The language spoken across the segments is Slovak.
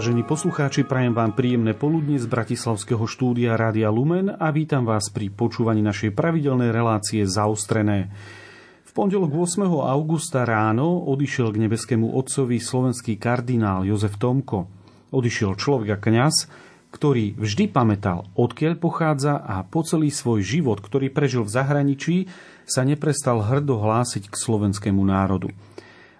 Vážení poslucháči, prajem vám príjemné poludne z Bratislavského štúdia Rádia Lumen a vítam vás pri počúvaní našej pravidelnej relácie Zaostrené. V pondelok 8. augusta ráno odišiel k nebeskému otcovi slovenský kardinál Jozef Tomko. Odišiel človek a kňaz, ktorý vždy pamätal, odkiaľ pochádza a po celý svoj život, ktorý prežil v zahraničí, sa neprestal hrdo hlásiť k slovenskému národu.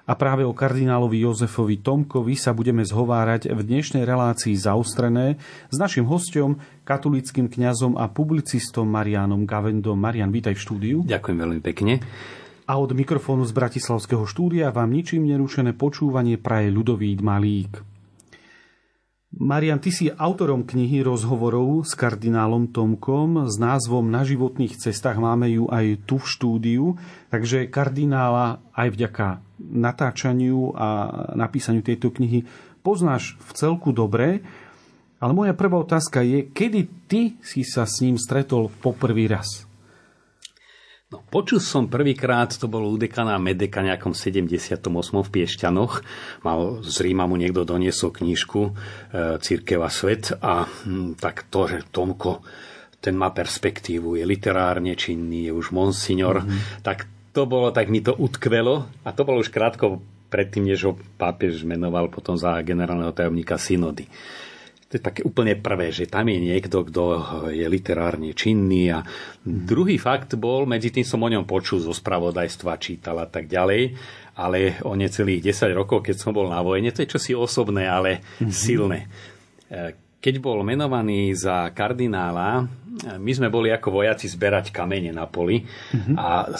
A práve o kardinálovi Jozefovi Tomkovi sa budeme zhovárať v dnešnej relácii zaostrené s našim hostom, katolickým kňazom a publicistom Marianom Gavendom. Marian, vítaj v štúdiu. Ďakujem veľmi pekne. A od mikrofónu z Bratislavského štúdia vám ničím nerušené počúvanie praje ľudový Malík. Marian, ty si autorom knihy rozhovorov s kardinálom Tomkom s názvom Na životných cestách. Máme ju aj tu v štúdiu, takže kardinála aj vďaka natáčaniu a napísaniu tejto knihy poznáš v celku dobre, ale moja prvá otázka je, kedy ty si sa s ním stretol po prvý raz? No, počul som prvýkrát, to bolo u dekana Medeka nejakom 78. v Piešťanoch. Mal z Ríma mu niekto doniesol knižku e, Církev a svet a hm, tak to, že Tomko, ten má perspektívu, je literárne činný, je už monsignor, mm-hmm. tak to bolo, tak mi to utkvelo a to bolo už krátko predtým, než ho pápež menoval potom za generálneho tajomníka synody. To je také úplne prvé, že tam je niekto, kto je literárne činný a druhý fakt bol, medzi tým som o ňom počul zo spravodajstva, čítal a tak ďalej, ale o necelých 10 rokov, keď som bol na vojne, to je čosi osobné, ale mm-hmm. silné keď bol menovaný za kardinála, my sme boli ako vojaci zberať kamene na poli mm-hmm. a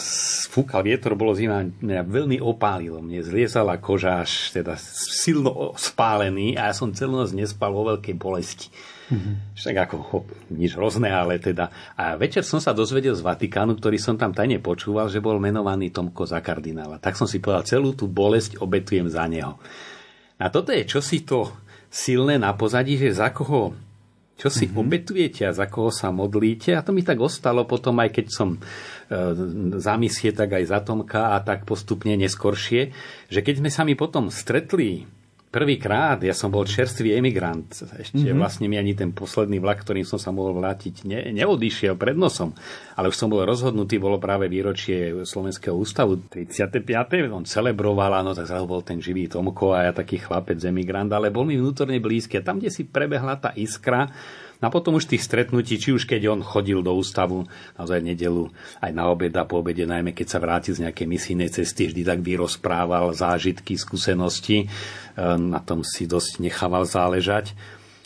fúkal vietor, bolo zima, mňa veľmi opálilo. Mne zliezala koža až teda silno spálený a ja som celú noc nespal vo veľkej bolesti. Mm-hmm. Tak ako ho, nič hrozné, ale teda. A večer som sa dozvedel z Vatikánu, ktorý som tam tajne počúval, že bol menovaný Tomko za kardinála. Tak som si povedal, celú tú bolesť obetujem za neho. A toto je čosi to silné na pozadí, že za koho čo si mm-hmm. obetujete a za koho sa modlíte. A to mi tak ostalo potom, aj keď som e, za misie, tak aj za Tomka a tak postupne neskoršie, že keď sme sa mi potom stretli Prvýkrát, ja som bol čerstvý emigrant. Ešte mm-hmm. vlastne mi ani ten posledný vlak, ktorým som sa mohol vrátiť, ne, neodišiel pred nosom. Ale už som bol rozhodnutý, bolo práve výročie Slovenského ústavu 35. On celebroval, áno, tak zrazu bol ten živý Tomko a ja taký chlapec emigrant, ale bol mi vnútorne blízky. A tam, kde si prebehla tá iskra, a potom už tých stretnutí, či už keď on chodil do ústavu naozaj nedelu, aj na obed a po obede, najmä keď sa vrátil z nejakej misijnej cesty, vždy tak vyrozprával zážitky, skúsenosti. E, na tom si dosť nechával záležať.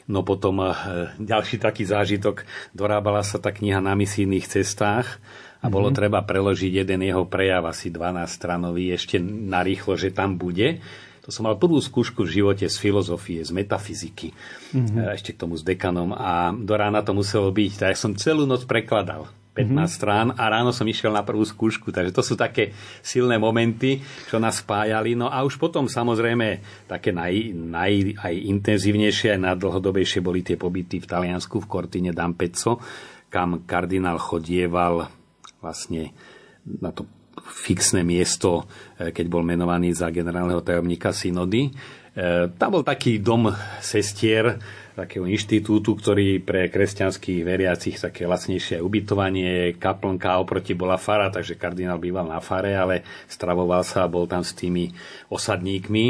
No potom e, ďalší taký zážitok, dorábala sa tá kniha na misijných cestách a bolo mm-hmm. treba preložiť jeden jeho prejav, asi 12 stranový, ešte narýchlo, že tam bude. To som mal prvú skúšku v živote z filozofie, z metafyziky, mm-hmm. ešte k tomu s dekanom a do rána to muselo byť. Tak som celú noc prekladal. 15 mm-hmm. strán a ráno som išiel na prvú skúšku. Takže to sú také silné momenty, čo nás spájali. No a už potom samozrejme také naj, naj, aj intenzívnejšie, aj najdlhodobejšie boli tie pobyty v Taliansku, v Cortine d'Ampezzo, kam kardinál chodieval vlastne na to fixné miesto, e, keď bol menovaný za generálneho tajomníka synody. E, tam bol taký dom sestier, takého inštitútu, ktorý pre kresťanských veriacich také lacnejšie ubytovanie, kaplnka oproti bola fara, takže kardinál býval na fare, ale stravoval sa a bol tam s tými osadníkmi,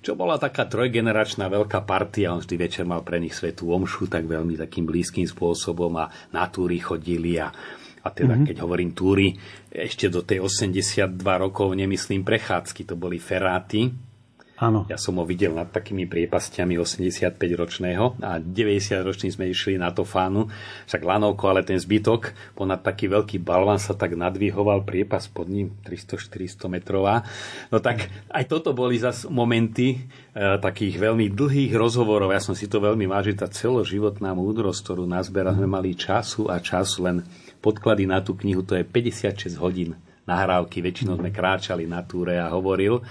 čo bola taká trojgeneračná veľká partia. On vždy večer mal pre nich svetú omšu, tak veľmi takým blízkym spôsobom a na túry chodili a a teda mm-hmm. keď hovorím túry, ešte do tej 82 rokov nemyslím prechádzky, to boli feráty. Áno. Ja som ho videl nad takými priepastiami 85-ročného a 90-roční sme išli na to fánu, však lanovko, ale ten zbytok, ponad taký veľký balvan sa tak nadvihoval priepas pod ním, 300-400 metrová. No tak aj toto boli zas momenty e, takých veľmi dlhých rozhovorov. Ja som si to veľmi vážil, tá celoživotná múdrosť, ktorú nazbera sme mali času a času len podklady na tú knihu, to je 56 hodín nahrávky, väčšinou sme kráčali na túre a hovoril.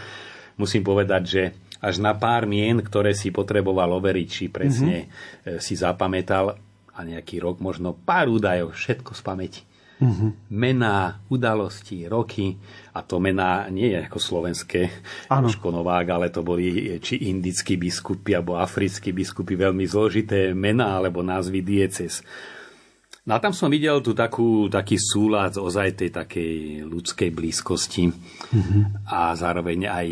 Musím povedať, že až na pár mien, ktoré si potreboval overiť, či presne mm-hmm. si zapamätal a nejaký rok, možno pár údajov, všetko z pamäti. Uh-huh. Mená, udalosti, roky. A to mená nie je ako slovenské Škonovák, ale to boli či indickí biskupy alebo africkí biskupy, veľmi zložité mená alebo názvy dieces. No a tam som videl tu takú, taký súlad ozaj tej takej ľudskej blízkosti mm-hmm. a zároveň aj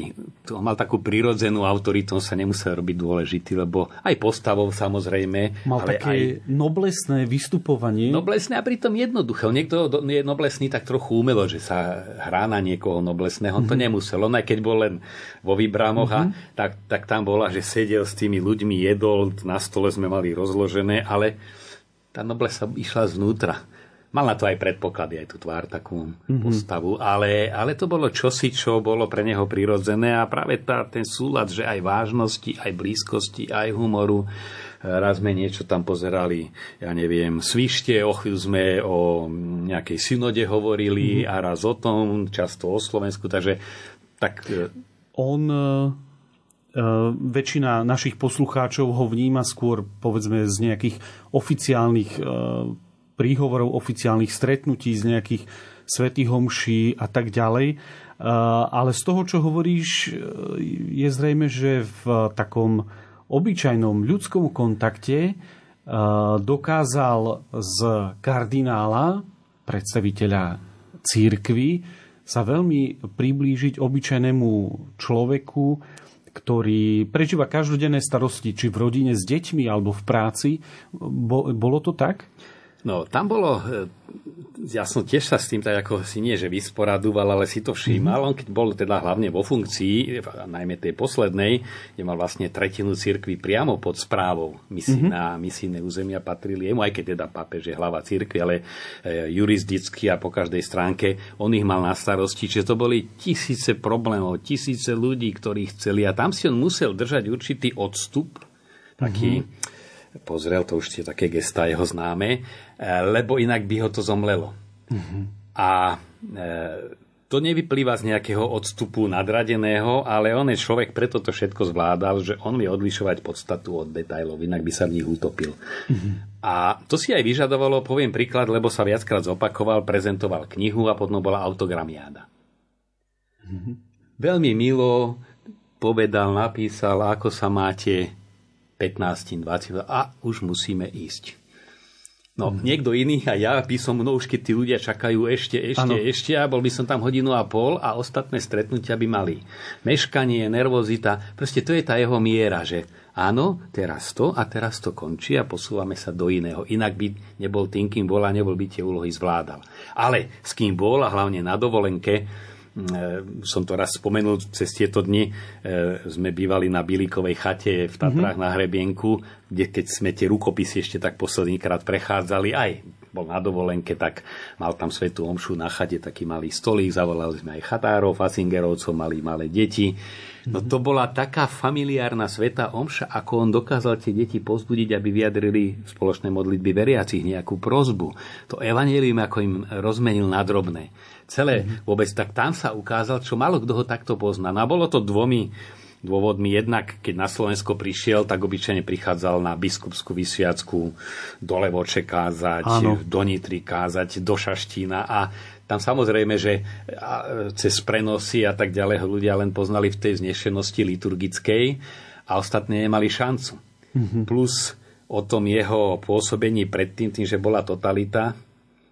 on mal takú prirodzenú autoritu, on sa nemusel robiť dôležitý, lebo aj postavou samozrejme. Mal ale také aj... noblesné vystupovanie. Noblesné a pritom jednoduché. Niekto je noblesný tak trochu umelo, že sa hrá na niekoho noblesného. On mm-hmm. to mhm. nemusel. On aj keď bol len vo Vybrámoch, mm-hmm. tak, tak tam bola, že sedel s tými ľuďmi, jedol, na stole sme mali rozložené, ale tá noble sa išla znútra. Mal na to aj predpoklady, aj tú tvár, takú mm-hmm. postavu, ale, ale to bolo čosi, čo bolo pre neho prirodzené a práve tá, ten súlad, že aj vážnosti, aj blízkosti, aj humoru, raz sme niečo tam pozerali, ja neviem, svište, o chvíľu sme o nejakej synode hovorili mm-hmm. a raz o tom, často o Slovensku, takže tak... E, On E, väčšina našich poslucháčov ho vníma skôr povedzme z nejakých oficiálnych e, príhovorov, oficiálnych stretnutí, z nejakých svetých homší a tak ďalej. E, ale z toho, čo hovoríš, je zrejme, že v takom obyčajnom ľudskom kontakte dokázal z kardinála, predstaviteľa církvy, sa veľmi priblížiť obyčajnému človeku, ktorý prežíva každodenné starosti, či v rodine s deťmi alebo v práci. Bolo to tak? No, tam bolo, ja som tiež sa s tým tak ako si nie, že vysporadúval, ale si to všímal. Mm-hmm. On keď bol teda hlavne vo funkcii, najmä tej poslednej, kde mal vlastne tretinu cirkvi priamo pod správou. Misí, mm-hmm. Na misijné územia patrili jemu, aj keď teda pápež je hlava cirkvi, ale e, jurisdicky a po každej stránke on ich mal na starosti. Čiže to boli tisíce problémov, tisíce ľudí, ktorí chceli. A tam si on musel držať určitý odstup, taký... Mm-hmm pozrel, to už tie také gesta jeho známe, e, lebo inak by ho to zomlelo. Mm-hmm. A e, to nevyplýva z nejakého odstupu nadradeného, ale on je človek, preto to všetko zvládal, že on vie odlišovať podstatu od detajlov, inak by sa v nich utopil. Mm-hmm. A to si aj vyžadovalo, poviem príklad, lebo sa viackrát zopakoval, prezentoval knihu a potom bola autogramiáda. Mm-hmm. Veľmi milo povedal, napísal, ako sa máte, 15, 20 a už musíme ísť. No, mm. niekto iný a ja by som, no už keď tí ľudia čakajú ešte, ešte, ano. ešte a bol by som tam hodinu a pol a ostatné stretnutia by mali meškanie, nervozita, proste to je tá jeho miera, že áno, teraz to a teraz to končí a posúvame sa do iného. Inak by nebol tým, kým bol a nebol by tie úlohy zvládal. Ale s kým bol a hlavne na dovolenke, som to raz spomenul, cez tieto dni e, sme bývali na Bilikovej chate v Tatrách mm-hmm. na Hrebienku, kde keď sme tie rukopisy ešte tak posledný krát prechádzali, aj bol na dovolenke, tak mal tam svetú omšu na chate, taký malý stolík, zavolali sme aj chatárov, facingerovcov, mali malé deti. No to bola taká familiárna sveta omša, ako on dokázal tie deti pozbudiť, aby vyjadrili v spoločnej modlitby veriacich nejakú prozbu. To evanelium ako im rozmenil na drobné celé mm-hmm. vôbec, tak tam sa ukázal, čo malo kto ho takto pozná. No a bolo to dvomi dôvodmi. Jednak, keď na Slovensko prišiel, tak obyčajne prichádzal na biskupskú vysviacku do Levoče kázať, Áno. do Nitry kázať, do Šaštína a tam samozrejme, že cez prenosy a tak ďalej ľudia len poznali v tej znešenosti liturgickej a ostatní nemali šancu. Mm-hmm. Plus o tom jeho pôsobení predtým, tým, že bola totalita,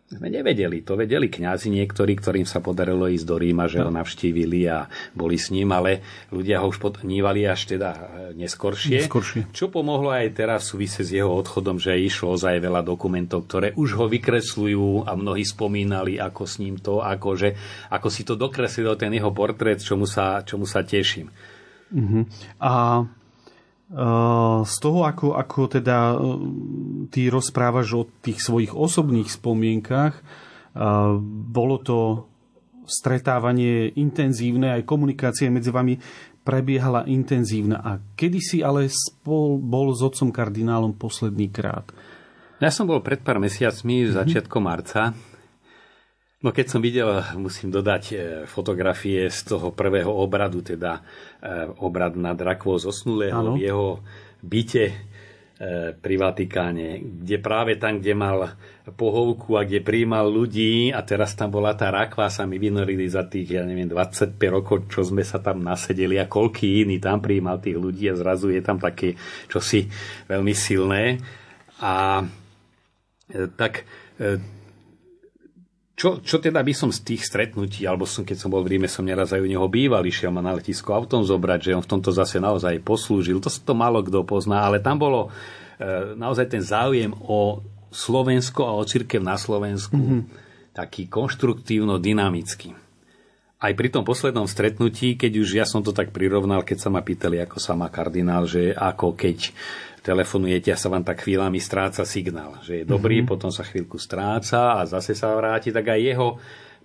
sme nevedeli. To vedeli kňazi niektorí, ktorým sa podarilo ísť do Ríma, že ho no. navštívili a boli s ním, ale ľudia ho už podnívali až teda e, neskoršie. neskoršie. Čo pomohlo aj teraz v súvise s jeho odchodom, že išlo ozaj veľa dokumentov, ktoré už ho vykresľujú a mnohí spomínali, ako s ním to, ako, že, ako si to dokreslil ten jeho portrét, čomu sa, čomu sa teším. Uh-huh. A z toho, ako, ako teda e, ty rozprávaš o tých svojich osobných spomienkach, bolo to stretávanie intenzívne, aj komunikácia medzi vami prebiehala intenzívna. A kedy si ale spol, bol s otcom kardinálom posledný krát? Ja som bol pred pár mesiacmi, mm-hmm. začiatkom marca, No keď som videl, musím dodať e, fotografie z toho prvého obradu, teda e, obrad na drakvo zosnulého v jeho byte, pri Vatikáne, kde práve tam, kde mal pohovku a kde príjmal ľudí a teraz tam bola tá rakva, sa mi vynorili za tých, ja neviem, 25 rokov, čo sme sa tam nasedeli a koľký iný tam príjmal tých ľudí a zrazu je tam také čosi veľmi silné. A e, tak e, čo, čo teda by som z tých stretnutí, alebo som, keď som bol v Ríme, som neraz aj u neho býval, išiel ma na letisko autom zobrať, že on v tomto zase naozaj poslúžil. To, to malo kto pozná, ale tam bolo e, naozaj ten záujem o Slovensko a o církev na Slovensku mm-hmm. taký konštruktívno-dynamický. Aj pri tom poslednom stretnutí, keď už ja som to tak prirovnal, keď sa ma pýtali, ako sa má kardinál, že ako keď telefonujete a sa vám tak chvíľami stráca signál. Že je dobrý, mm-hmm. potom sa chvíľku stráca a zase sa vráti, tak aj jeho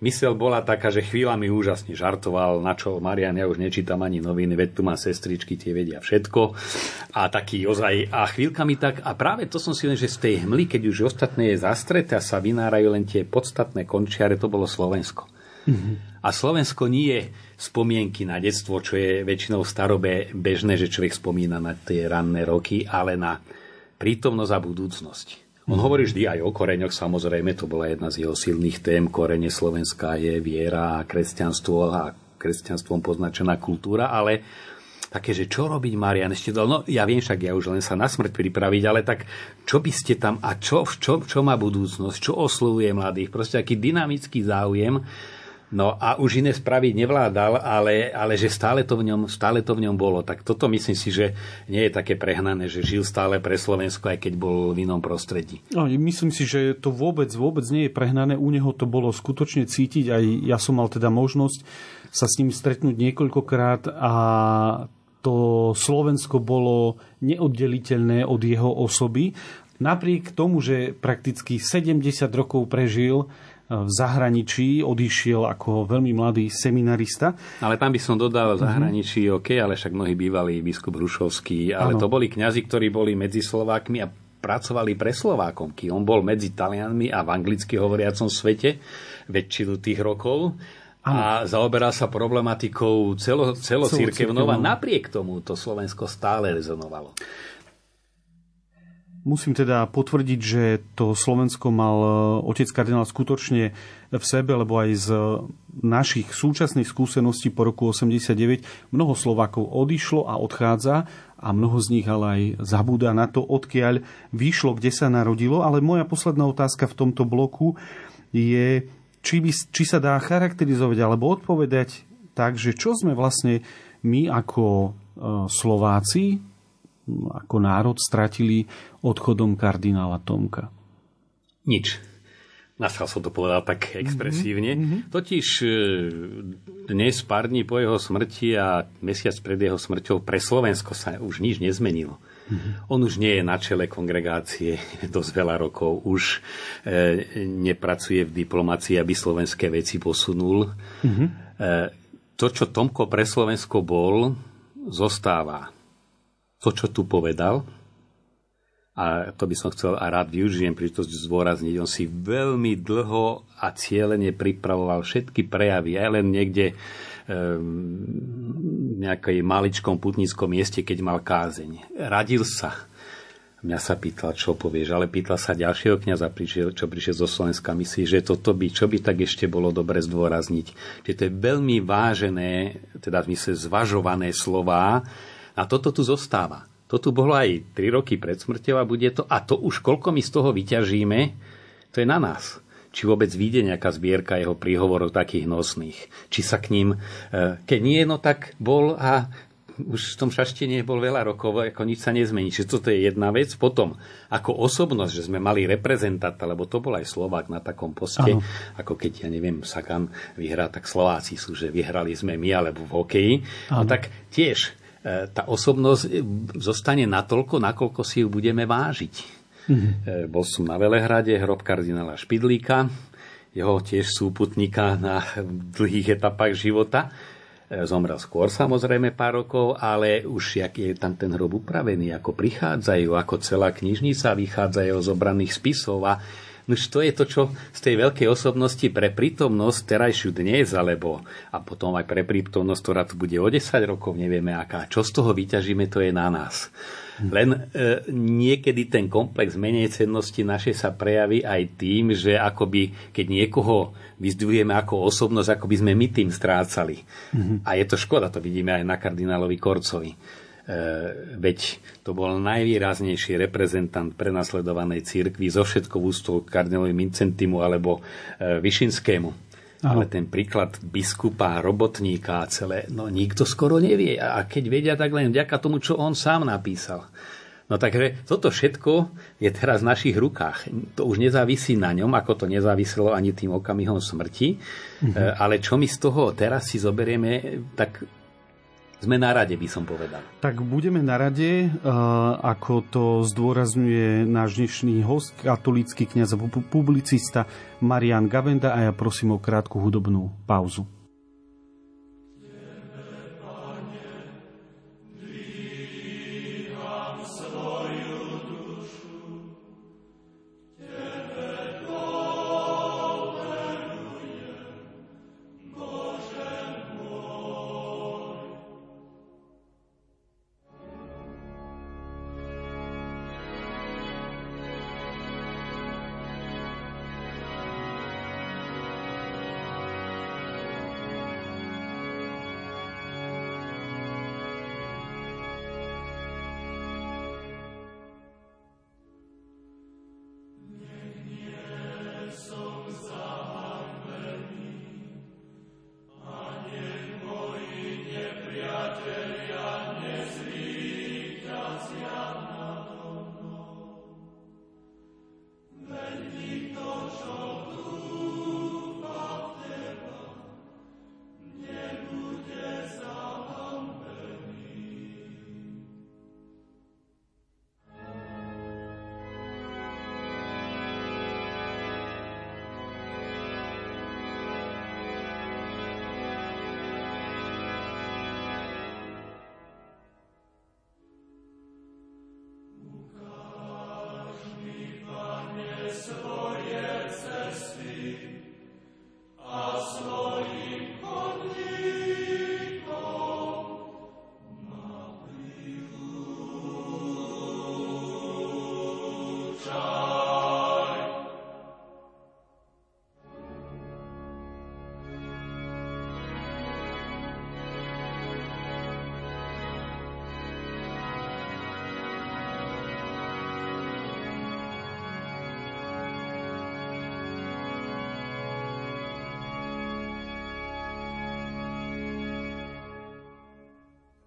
mysel bola taká, že chvíľami úžasne žartoval, na čo Marian, ja už nečítam ani noviny, veď tu má sestričky, tie vedia všetko. A taký ozaj, a chvíľkami tak, a práve to som si len, že z tej hmly, keď už ostatné je zastreté a sa vynárajú len tie podstatné končiare, to bolo Slovensko. Mm-hmm. A Slovensko nie je spomienky na detstvo, čo je väčšinou starobe bežné, že človek spomína na tie ranné roky, ale na prítomnosť a budúcnosť. On mm. hovorí vždy aj o koreňoch, samozrejme, to bola jedna z jeho silných tém. Korene Slovenska je viera a kresťanstvo a kresťanstvom poznačená kultúra, ale také, že čo robiť, Marian, ešte dal, no ja viem však, ja už len sa na smrť pripraviť, ale tak čo by ste tam a čo, čo, čo má budúcnosť, čo oslovuje mladých, proste aký dynamický záujem No a už iné spraviť nevládal, ale, ale že stále to, v ňom, stále to v ňom bolo. Tak toto myslím si, že nie je také prehnané, že žil stále pre Slovensko, aj keď bol v inom prostredí. No, myslím si, že to vôbec, vôbec nie je prehnané. U neho to bolo skutočne cítiť. Aj ja som mal teda možnosť sa s ním stretnúť niekoľkokrát a to Slovensko bolo neoddeliteľné od jeho osoby. Napriek tomu, že prakticky 70 rokov prežil, v zahraničí, odišiel ako veľmi mladý seminarista. Ale tam by som dodal v zahraničí, mm-hmm. OK, ale však mnohí bývalí biskup Hrušovský, ale ano. to boli kňazi, ktorí boli medzi Slovákmi a pracovali pre Slovákomky. On bol medzi Talianmi a v anglicky hovoriacom svete väčšinu tých rokov a zaoberal sa problematikou celo, celocirkevnou a napriek tomu to Slovensko stále rezonovalo. Musím teda potvrdiť, že to Slovensko mal e, otec kardinál skutočne v sebe, lebo aj z našich súčasných skúseností po roku 89 mnoho Slovákov odišlo a odchádza a mnoho z nich ale aj zabúda na to, odkiaľ vyšlo, kde sa narodilo. Ale moja posledná otázka v tomto bloku je, či, by, či sa dá charakterizovať alebo odpovedať tak, že čo sme vlastne my ako e, Slováci, ako národ stratili odchodom kardinála Tomka? Nič. Nasal som to povedal tak expresívne. Mm-hmm. Totiž e, dnes, pár dní po jeho smrti a mesiac pred jeho smrťou pre Slovensko sa už nič nezmenilo. Mm-hmm. On už nie je na čele kongregácie dosť veľa rokov, už e, nepracuje v diplomácii, aby slovenské veci posunul. Mm-hmm. E, to, čo Tomko pre Slovensko bol, zostáva to, čo tu povedal, a to by som chcel a rád využijem príležitosť zdôrazniť, on si veľmi dlho a cieľene pripravoval všetky prejavy, aj len niekde v nejakej maličkom putníckom mieste, keď mal kázeň. Radil sa. Mňa sa pýtal, čo povieš, ale pýtal sa ďalšieho kniaza, čo prišiel zo Slovenska. Myslí, že toto by, čo by tak ešte bolo dobre zdôrazniť. Že to je veľmi vážené, teda v mysle zvažované slová, a toto tu zostáva. To tu bolo aj 3 roky pred smrťou a bude to. A to už koľko my z toho vyťažíme, to je na nás. Či vôbec vyjde nejaká zbierka jeho príhovorov takých nosných. Či sa k ním, e, keď nie, no tak bol a už v tom šaštine bol veľa rokov, ako nič sa nezmení. Čiže toto je jedna vec. Potom, ako osobnosť, že sme mali reprezentanta, lebo to bol aj Slovák na takom poste, ano. ako keď, ja neviem, Sakan vyhrá, tak Slováci sú, že vyhrali sme my, alebo v hokeji. No tak tiež tá osobnosť e, zostane natoľko, nakoľko si ju budeme vážiť. Mm-hmm. Bol som na Velehrade, hrob kardinála Špidlíka, jeho tiež súputníka na dlhých etapách života. Zomrel skôr samozrejme pár rokov, ale už jak je tam ten hrob upravený, ako prichádzajú, ako celá knižnica vychádzajú z obraných spisov a Nož to je to, čo z tej veľkej osobnosti pre prítomnosť terajšiu dnes, alebo a potom aj pre prítomnosť, ktorá tu bude o 10 rokov, nevieme aká. Čo z toho vyťažíme, to je na nás. Len e, niekedy ten komplex menej cennosti našej sa prejaví aj tým, že akoby, keď niekoho vyzdvihujeme ako osobnosť, ako by sme my tým strácali. Mm-hmm. A je to škoda, to vidíme aj na kardinálovi Korcovi. E, veď to bol najvýraznejší reprezentant prenasledovanej církvy zo všetkou ústou kardinálovi Mincentimu alebo e, Vyšinskému ale ten príklad biskupa, robotníka a celé, no nikto skoro nevie. A keď vedia, tak len vďaka tomu, čo on sám napísal. No takže toto všetko je teraz v našich rukách. To už nezávisí na ňom, ako to nezáviselo ani tým okamihom smrti. Mm-hmm. Ale čo my z toho teraz si zoberieme, tak sme na rade, by som povedal. Tak budeme na rade, eh, ako to zdôrazňuje náš dnešný host, katolícky kniaz a publicista Marian Gavenda a ja prosím o krátku hudobnú pauzu.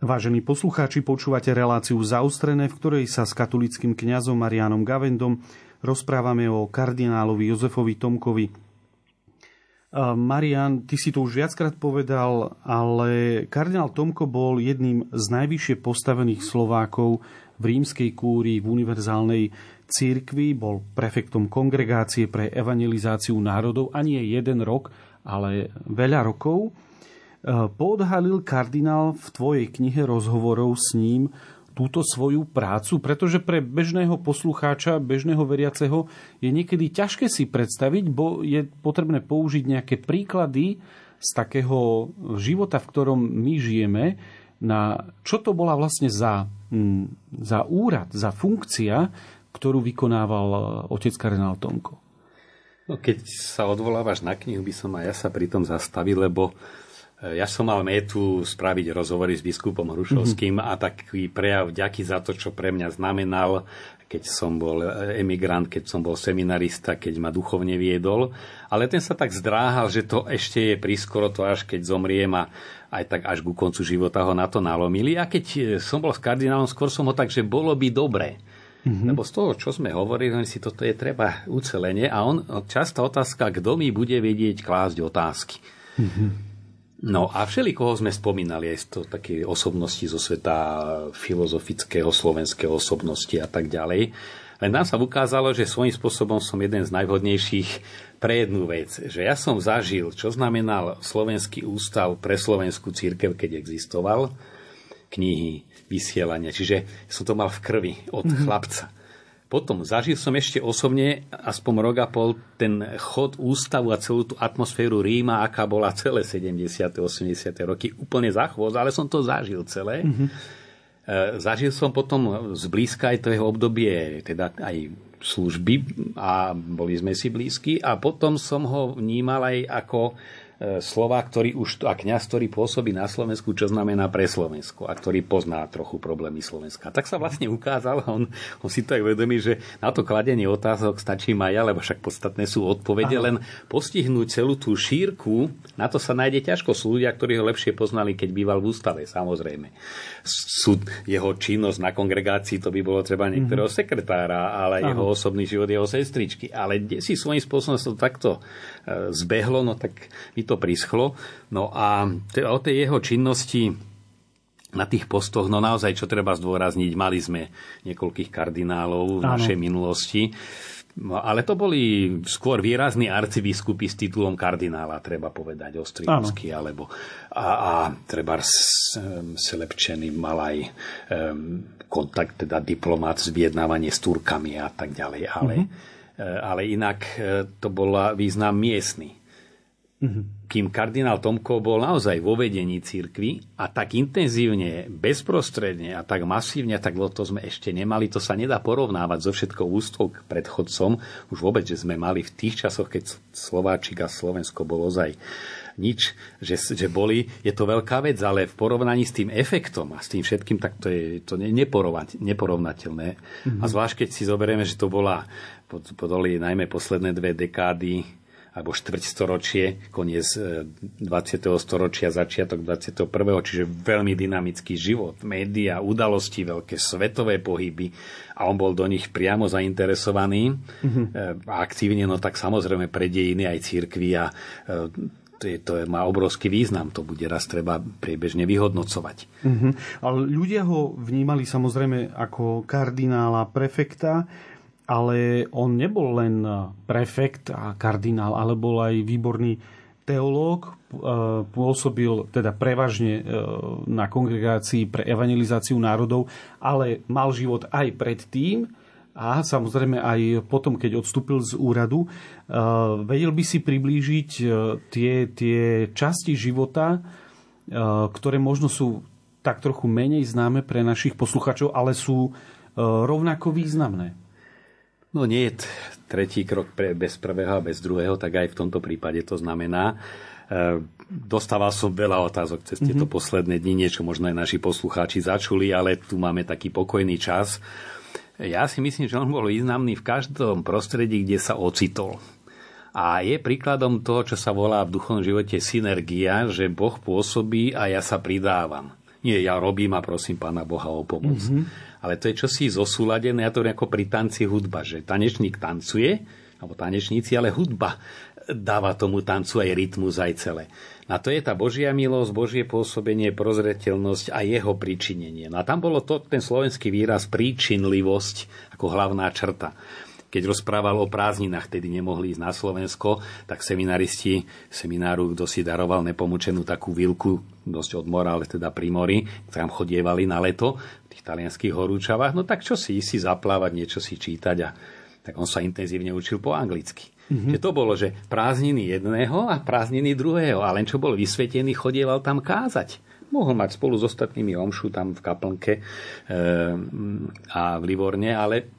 Vážení poslucháči, počúvate reláciu Zaustrené, v ktorej sa s katolickým kňazom Marianom Gavendom rozprávame o kardinálovi Jozefovi Tomkovi. Marian, ty si to už viackrát povedal, ale kardinál Tomko bol jedným z najvyššie postavených Slovákov v rímskej kúrii v univerzálnej církvi, bol prefektom kongregácie pre evangelizáciu národov, ani je jeden rok, ale veľa rokov. Eh, podhalil kardinál v tvojej knihe rozhovorov s ním túto svoju prácu, pretože pre bežného poslucháča, bežného veriaceho je niekedy ťažké si predstaviť, bo je potrebné použiť nejaké príklady z takého života, v ktorom my žijeme, na čo to bola vlastne za, hm, za úrad, za funkcia, ktorú vykonával eh, otec kardinál Tomko. No, keď sa odvolávaš na knihu, by som aj ja sa pri tom zastavil, lebo ja som mal metu spraviť rozhovory s biskupom Hrušovským mm-hmm. a taký prejav vďaky za to, čo pre mňa znamenal, keď som bol emigrant, keď som bol seminarista, keď ma duchovne viedol. Ale ten sa tak zdráhal, že to ešte je prískoro to až keď zomriem a aj tak až ku koncu života ho na to nalomili. A keď som bol s kardinálom, skôr som ho tak, že bolo by dobre. Mm-hmm. Lebo z toho, čo sme hovorili, si toto je treba ucelenie a on, častá otázka, kto mi bude vedieť klásť otázky. Mm-hmm. No a všeli, koho sme spomínali, aj to také osobnosti zo sveta filozofického, slovenského osobnosti a tak ďalej. Len nám sa ukázalo, že svojím spôsobom som jeden z najvhodnejších pre jednu vec, že ja som zažil, čo znamenal Slovenský ústav pre slovenskú církev, keď existoval, knihy, vysielania. Čiže som to mal v krvi od mm-hmm. chlapca. Potom zažil som ešte osobne, aspoň rok a pol, ten chod ústavu a celú tú atmosféru Ríma, aká bola celé 70. 80. roky, úplne za chvost, ale som to zažil celé. Mm-hmm. zažil som potom zblízka aj to jeho obdobie, teda aj služby a boli sme si blízki a potom som ho vnímal aj ako E, slova, ktorý už, a kniaz, ktorý pôsobí na Slovensku, čo znamená pre Slovensko a ktorý pozná trochu problémy Slovenska. Tak sa vlastne ukázal, on, on si to aj vedomí, že na to kladenie otázok stačí aj ja, lebo však podstatné sú odpovede, Aha. len postihnúť celú tú šírku, na to sa nájde ťažko. Sú ľudia, ktorí ho lepšie poznali, keď býval v ústave, samozrejme. Sú jeho činnosť na kongregácii, to by bolo treba niektorého mm-hmm. sekretára, ale Aha. jeho osobný život, jeho sestričky. Ale si svojím spôsobom to takto e, zbehlo, no tak my to prischlo. No a o tej jeho činnosti na tých postoch, no naozaj, čo treba zdôrazniť, mali sme niekoľkých kardinálov v našej minulosti. No, ale to boli skôr výrazní arcibiskupy s titulom kardinála, treba povedať, Ostrihovský, alebo a, a treba Selepčený mal aj um, kontakt, teda diplomat z vyjednávanie s Turkami a tak ďalej, ale, mm-hmm. ale inak e, to bola význam miestny. Mm-hmm. Kým kardinál Tomko bol naozaj vo vedení církvy a tak intenzívne, bezprostredne a tak masívne, tak to sme ešte nemali. To sa nedá porovnávať so všetkou ústou k predchodcom. Už vôbec, že sme mali v tých časoch, keď Slováčik a Slovensko bolo ozaj nič, že, že boli, je to veľká vec, ale v porovnaní s tým efektom a s tým všetkým, tak to je to neporovnateľné. Mm-hmm. A zvlášť, keď si zoberieme, že to bola, podoli najmä posledné dve dekády alebo štvrťstoročie, koniec 20. E, storočia, začiatok 21. Čiže veľmi dynamický život, média, udalosti, veľké svetové pohyby a on bol do nich priamo zainteresovaný mm-hmm. aktívne, no tak samozrejme pre dejiny aj církvy a e, to, je, to je, má obrovský význam, to bude raz treba priebežne vyhodnocovať. Mm-hmm. Ale ľudia ho vnímali samozrejme ako kardinála, prefekta, ale on nebol len prefekt a kardinál, ale bol aj výborný teológ, e, pôsobil teda prevažne e, na kongregácii pre evangelizáciu národov, ale mal život aj predtým a samozrejme aj potom, keď odstúpil z úradu. E, vedel by si priblížiť tie, tie časti života, ktoré možno sú tak trochu menej známe pre našich posluchačov, ale sú rovnako významné. No nie je tretí krok pre, bez prvého a bez druhého, tak aj v tomto prípade to znamená. E, dostával som veľa otázok cez tieto mm-hmm. posledné dni, niečo možno aj naši poslucháči začuli, ale tu máme taký pokojný čas. Ja si myslím, že on bol významný v každom prostredí, kde sa ocitol. A je príkladom toho, čo sa volá v duchovnom živote synergia, že Boh pôsobí a ja sa pridávam. Nie, ja robím a prosím Pána Boha o pomoc. Mm-hmm ale to je čosi zosúladené, ja to ako pri tanci hudba, že tanečník tancuje, alebo tanečníci, ale hudba dáva tomu tancu aj rytmus, aj celé. A to je tá Božia milosť, Božie pôsobenie, prozreteľnosť a jeho pričinenie. No a tam bolo to, ten slovenský výraz príčinlivosť ako hlavná črta keď rozprával o prázdninách, tedy nemohli ísť na Slovensko, tak seminaristi semináru, kto si daroval nepomučenú takú vilku, dosť od mora, ale teda pri mori, tam chodievali na leto v tých talianských horúčavách, no tak čo si si zaplávať, niečo si čítať a tak on sa intenzívne učil po anglicky. Mm-hmm. Že to bolo, že prázdniny jedného a prázdniny druhého. A len čo bol vysvetený, chodieval tam kázať. Mohol mať spolu s ostatnými omšu tam v kaplnke e, a v Livorne, ale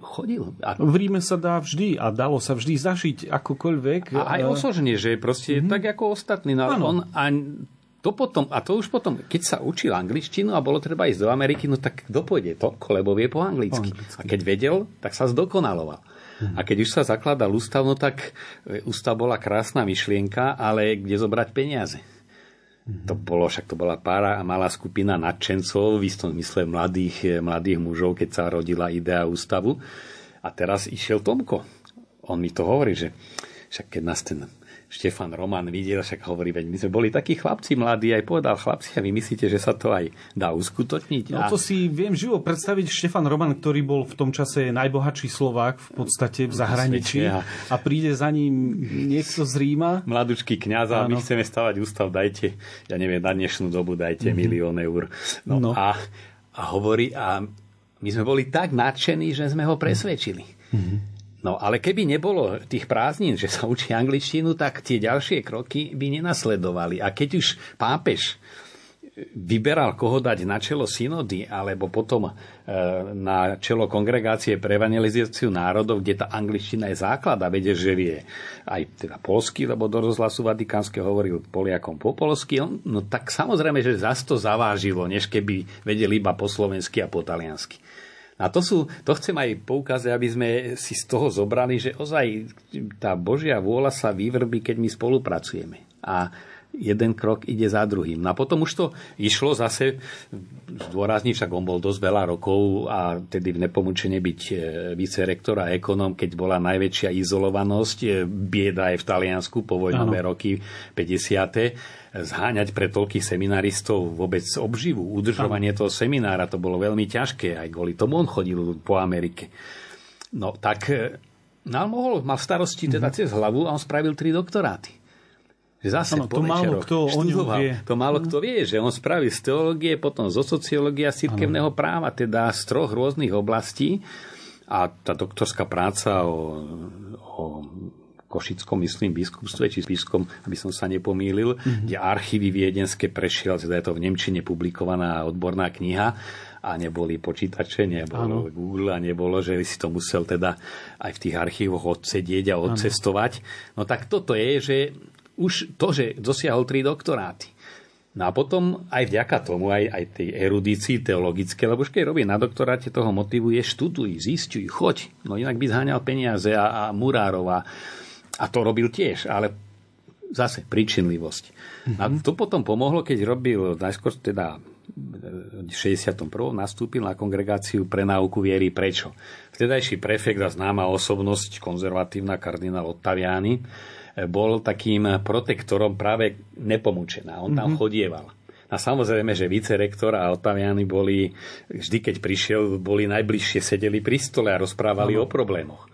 chodil. A... V Ríme sa dá vždy a dalo sa vždy zažiť akokoľvek. A aj eh, osožne, že proste mm-hmm. tak ako ostatní. No, on, a to potom, a to už potom, keď sa učil angličtinu a bolo treba ísť do Ameriky, no tak kto pôjde to, lebo vie po anglicky. po anglicky. A keď vedel, tak sa zdokonaloval. Mm-hmm. A keď už sa zakladal ústav, no tak e, ústav bola krásna myšlienka, ale kde zobrať peniaze? To bolo, však to bola pára a malá skupina nadšencov, v istom zmysle mladých, eh, mladých mužov, keď sa rodila idea ústavu. A teraz išiel Tomko. On mi to hovorí, že však keď nás ten Štefan Roman videl, však hovorí, veď my sme boli takí chlapci mladí, aj povedal chlapci, a vy myslíte, že sa to aj dá uskutočniť? No to si viem živo predstaviť Štefan Roman, ktorý bol v tom čase najbohatší Slovák v podstate v zahraničí a, a príde za ním niekto z Ríma. Mladučký kniaz a my chceme stavať ústav, dajte, ja neviem, na dnešnú dobu dajte mm-hmm. milión eur. No, no. A, a hovorí, a my sme boli tak nadšení, že sme ho presvedčili. Mm-hmm. No ale keby nebolo tých prázdnin, že sa učí angličtinu, tak tie ďalšie kroky by nenasledovali. A keď už pápež vyberal, koho dať na čelo synody, alebo potom e, na čelo kongregácie pre evangelizáciu národov, kde tá angličtina je základ a vedie, že vie aj teda polsky, lebo do rozhlasu Vatikánskeho hovoril Poliakom po polsky, no tak samozrejme, že zas to zavážilo, než keby vedeli iba po slovensky a po taliansky. A to, sú, to chcem aj poukázať, aby sme si z toho zobrali, že ozaj tá Božia vôľa sa vyvrbí, keď my spolupracujeme. A jeden krok ide za druhým. No a potom už to išlo zase, zdôrazní, však on bol dosť veľa rokov a tedy v nepomučene byť e, vicerektor a ekonom, keď bola najväčšia izolovanosť, e, bieda aj v Taliansku, povojnové roky 50 zháňať pre toľkých seminaristov vôbec obživu, udržovanie toho seminára, to bolo veľmi ťažké, aj kvôli tomu on chodil po Amerike. No tak e, no, mohol, mal starosti teda mm-hmm. cez hlavu a on spravil tri doktoráty. Zase ano, to málo kto ňom vie. To málo kto vie, že on spravil z teológie, potom zo sociológie a cirkevného práva, teda z troch rôznych oblastí. A tá doktorská práca o, o Košickom, myslím, biskupstve, či biskom, aby som sa nepomýlil, mm-hmm. kde archívy viedenské prešiel, teda je to v Nemčine publikovaná odborná kniha a neboli počítače, nebolo ano. Google a nebolo, že si to musel teda aj v tých archívoch odsedieť a odcestovať. Ano. No tak toto je, že už to, že dosiahol tri doktoráty. No a potom aj vďaka tomu, aj, aj tej erudícii teologické, lebo už keď robí na doktoráte, toho motivuje, študuj, zistuj, choď. No inak by zháňal peniaze a, a murárov a, a to robil tiež, ale zase príčinlivosť. Mm-hmm. A to potom pomohlo, keď robil najskôr teda v 61. nastúpil na kongregáciu pre náuku viery. Prečo? Vtedajší prefekt a známa osobnosť, konzervatívna kardinál Ottaviani, bol takým protektorom práve nepomúčená. On tam mm-hmm. chodieval. A samozrejme, že vicerektor a Otaviany boli, vždy keď prišiel, boli najbližšie, sedeli pri stole a rozprávali no. o problémoch.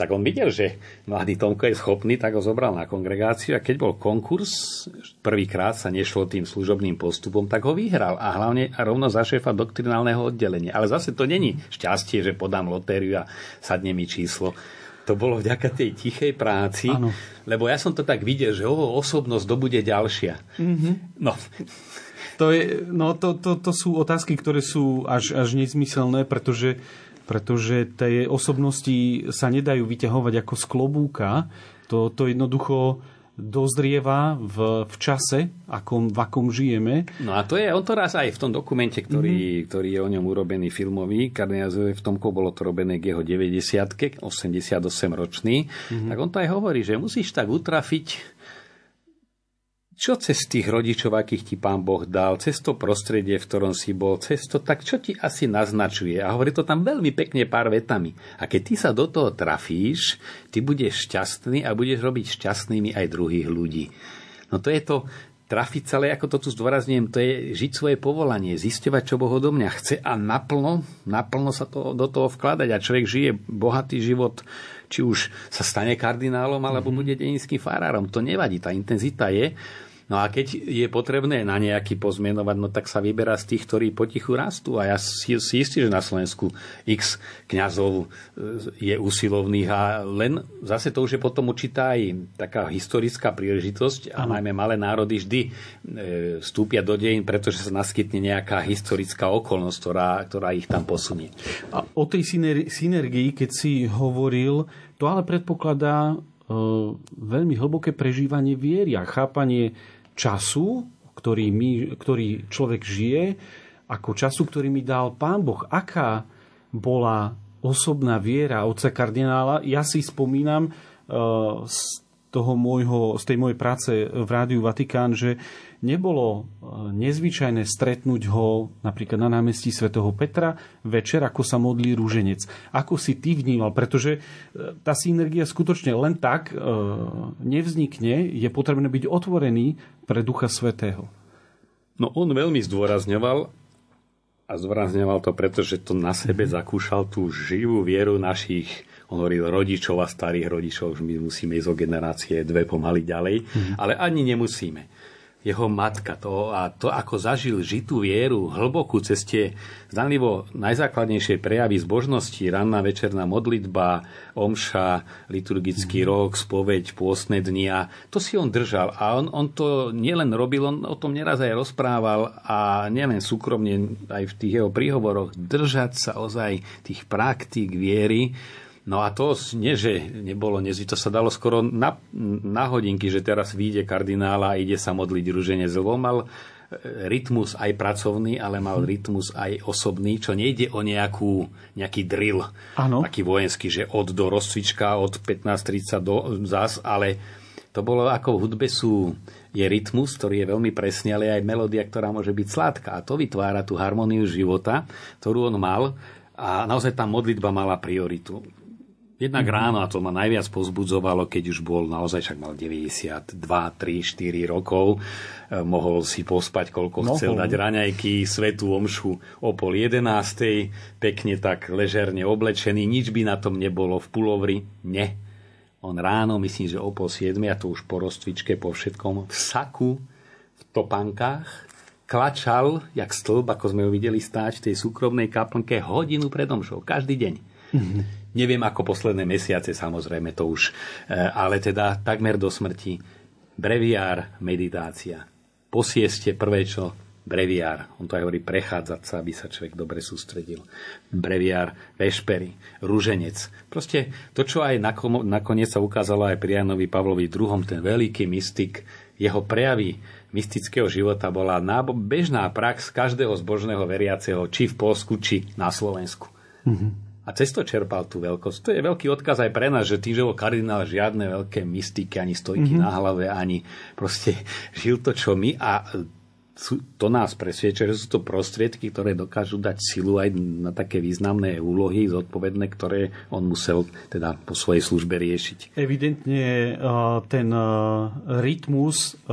Tak on videl, že mladý Tomko je schopný, tak ho zobral na kongregáciu a keď bol konkurs, prvýkrát sa nešlo tým služobným postupom, tak ho vyhral a hlavne rovno za šéfa doktrinálneho oddelenia. Ale zase to není šťastie, že podám lotériu a sadne mi číslo to bolo vďaka tej tichej práci, ano. lebo ja som to tak videl, že o, osobnosť dobude ďalšia. Mm-hmm. No. To, je, no to, to, to sú otázky, ktoré sú až, až nezmyselné, pretože, pretože tie osobnosti sa nedajú vyťahovať ako z klobúka. To, to jednoducho dozrieva v, v čase, akom, v akom žijeme. No a to je, on to raz aj v tom dokumente, ktorý, mm-hmm. ktorý je o ňom urobený filmový, Kardinál v tomko bolo to robené k jeho 90 88 ročný, mm-hmm. tak on to aj hovorí, že musíš tak utrafiť čo cez tých rodičov, akých ti pán Boh dal, cez to prostredie, v ktorom si bol, cez to, tak čo ti asi naznačuje? A hovorí to tam veľmi pekne pár vetami. A keď ty sa do toho trafíš, ty budeš šťastný a budeš robiť šťastnými aj druhých ľudí. No to je to, trafiť sa, ale ako to tu zdôrazňujem, to je žiť svoje povolanie, zisťovať, čo Boh odo mňa chce a naplno, naplno sa to, do toho vkladať a človek žije bohatý život, či už sa stane kardinálom, alebo mm-hmm. bude deninským farárom. To nevadí, tá intenzita je. No a keď je potrebné na nejaký pozmenovať, no tak sa vyberá z tých, ktorí potichu rastú. A ja si, si istý, že na Slovensku x kňazov e, je usilovných a len zase to už je potom určitá aj taká historická príležitosť a najmä malé národy vždy e, vstúpia do dejín, pretože sa naskytne nejaká historická okolnosť, ktorá, ktorá ich tam posunie. A o tej synergii, keď si hovoril, to ale predpokladá e, veľmi hlboké prežívanie viery a chápanie času, ktorý, my, ktorý človek žije, ako času, ktorý mi dal Pán Boh. Aká bola osobná viera otca kardinála? Ja si spomínam uh, z, toho môjho, z tej mojej práce v Rádiu Vatikán, že nebolo e, nezvyčajné stretnúť ho napríklad na námestí svätého Petra večer, ako sa modlí rúženec. Ako si ty vnímal? Pretože e, tá synergia skutočne len tak e, nevznikne, je potrebné byť otvorený pre Ducha Svetého. No on veľmi zdôrazňoval, a zdôrazňoval to, pretože to na sebe zakúšal tú živú vieru našich on hovoril rodičov a starých rodičov, že my musíme ísť o generácie dve pomaly ďalej, mm. ale ani nemusíme jeho matka. To, a to, ako zažil žitú vieru, hlbokú ceste, zdanlivo najzákladnejšie prejavy zbožnosti, ranná večerná modlitba, omša, liturgický mm. rok, spoveď, pôstne dni a to si on držal. A on, on to nielen robil, on o tom neraz aj rozprával a nielen súkromne, aj v tých jeho príhovoroch, držať sa ozaj tých praktík viery, No a to nie, že nebolo nezvy, to sa dalo skoro na, na hodinky, že teraz vyjde kardinála a ide sa modliť ruženie lebo mal e, rytmus aj pracovný, ale mal mhm. rytmus aj osobný, čo nejde o nejakú, nejaký drill, ano. taký vojenský, že od do rozcvička, od 15.30 do zas, ale to bolo ako v hudbe sú, je rytmus, ktorý je veľmi presný, ale aj melódia, ktorá môže byť sladká. A to vytvára tú harmóniu života, ktorú on mal a naozaj tá modlitba mala prioritu. Jednak mm-hmm. ráno, a to ma najviac pozbudzovalo, keď už bol naozaj, však mal 92, 3, 4 rokov, e, mohol si pospať, koľko mohol. chcel dať raňajky, svetú omšu o pol jedenástej, pekne tak ležerne oblečený, nič by na tom nebolo v pulovri, ne. On ráno, myslím, že o pol siedmi, a to už po rozcvičke, po všetkom, v saku, v topankách, klačal, jak stĺb, ako sme ho videli stáť v tej súkromnej kaplnke, hodinu pred omšou, každý deň. Mm-hmm. Neviem ako posledné mesiace, samozrejme to už, e, ale teda takmer do smrti. Breviár, meditácia. Po sieste prvé čo? Breviár. On to aj hovorí prechádzať sa, aby sa človek dobre sústredil. Breviár, vešpery, rúženec. Proste to, čo aj nakoniec sa ukázalo aj pri Janovi Pavlovi II, ten veľký mystik, jeho prejavy mystického života bola bežná prax každého zbožného veriaceho, či v Polsku, či na Slovensku. Mm-hmm. A cez to čerpal tú veľkosť. To je veľký odkaz aj pre nás, že tým, že bol kardinál žiadne veľké mystiky, ani stojky mm-hmm. na hlave, ani proste žil to, čo my. A to nás presvieča, že sú to prostriedky, ktoré dokážu dať silu aj na také významné úlohy zodpovedné, ktoré on musel teda po svojej službe riešiť. Evidentne e, ten e, rytmus, e,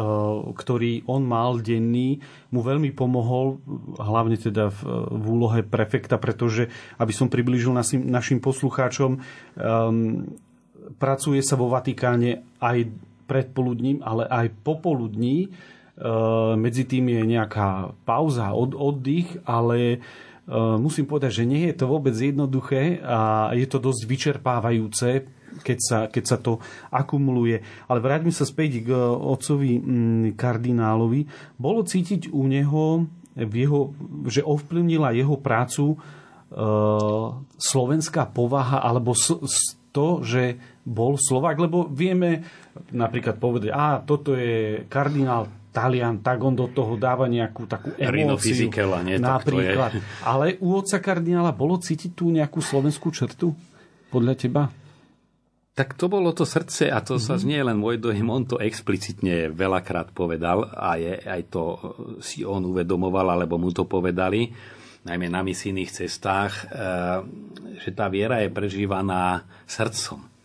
ktorý on mal denný, mu veľmi pomohol, hlavne teda v, v úlohe prefekta, pretože, aby som priblížil našim, našim poslucháčom, um, pracuje sa vo Vatikáne aj predpoludním, ale aj popoludní Eh, medzi tým je nejaká pauza, od, oddych, ale eh, musím povedať, že nie je to vôbec jednoduché a je to dosť vyčerpávajúce, keď sa, keď sa to akumuluje. Ale vráťme sa späť k otcovi mm, kardinálovi. Bolo cítiť u neho, v jeho, že ovplyvnila jeho prácu e, slovenská povaha alebo to, že bol Slovák, lebo vieme napríklad povedať, a toto je kardinál Talian, tak on do toho dáva nejakú takú emóciu. nie, napríklad. Tak to je. Ale u otca kardinála bolo cítiť tú nejakú slovenskú črtu? Podľa teba? Tak to bolo to srdce a to mm-hmm. sa znie len môj dojem. On to explicitne veľakrát povedal a je, aj to si on uvedomoval, alebo mu to povedali, najmä na misijných cestách, eh, že tá viera je prežívaná srdcom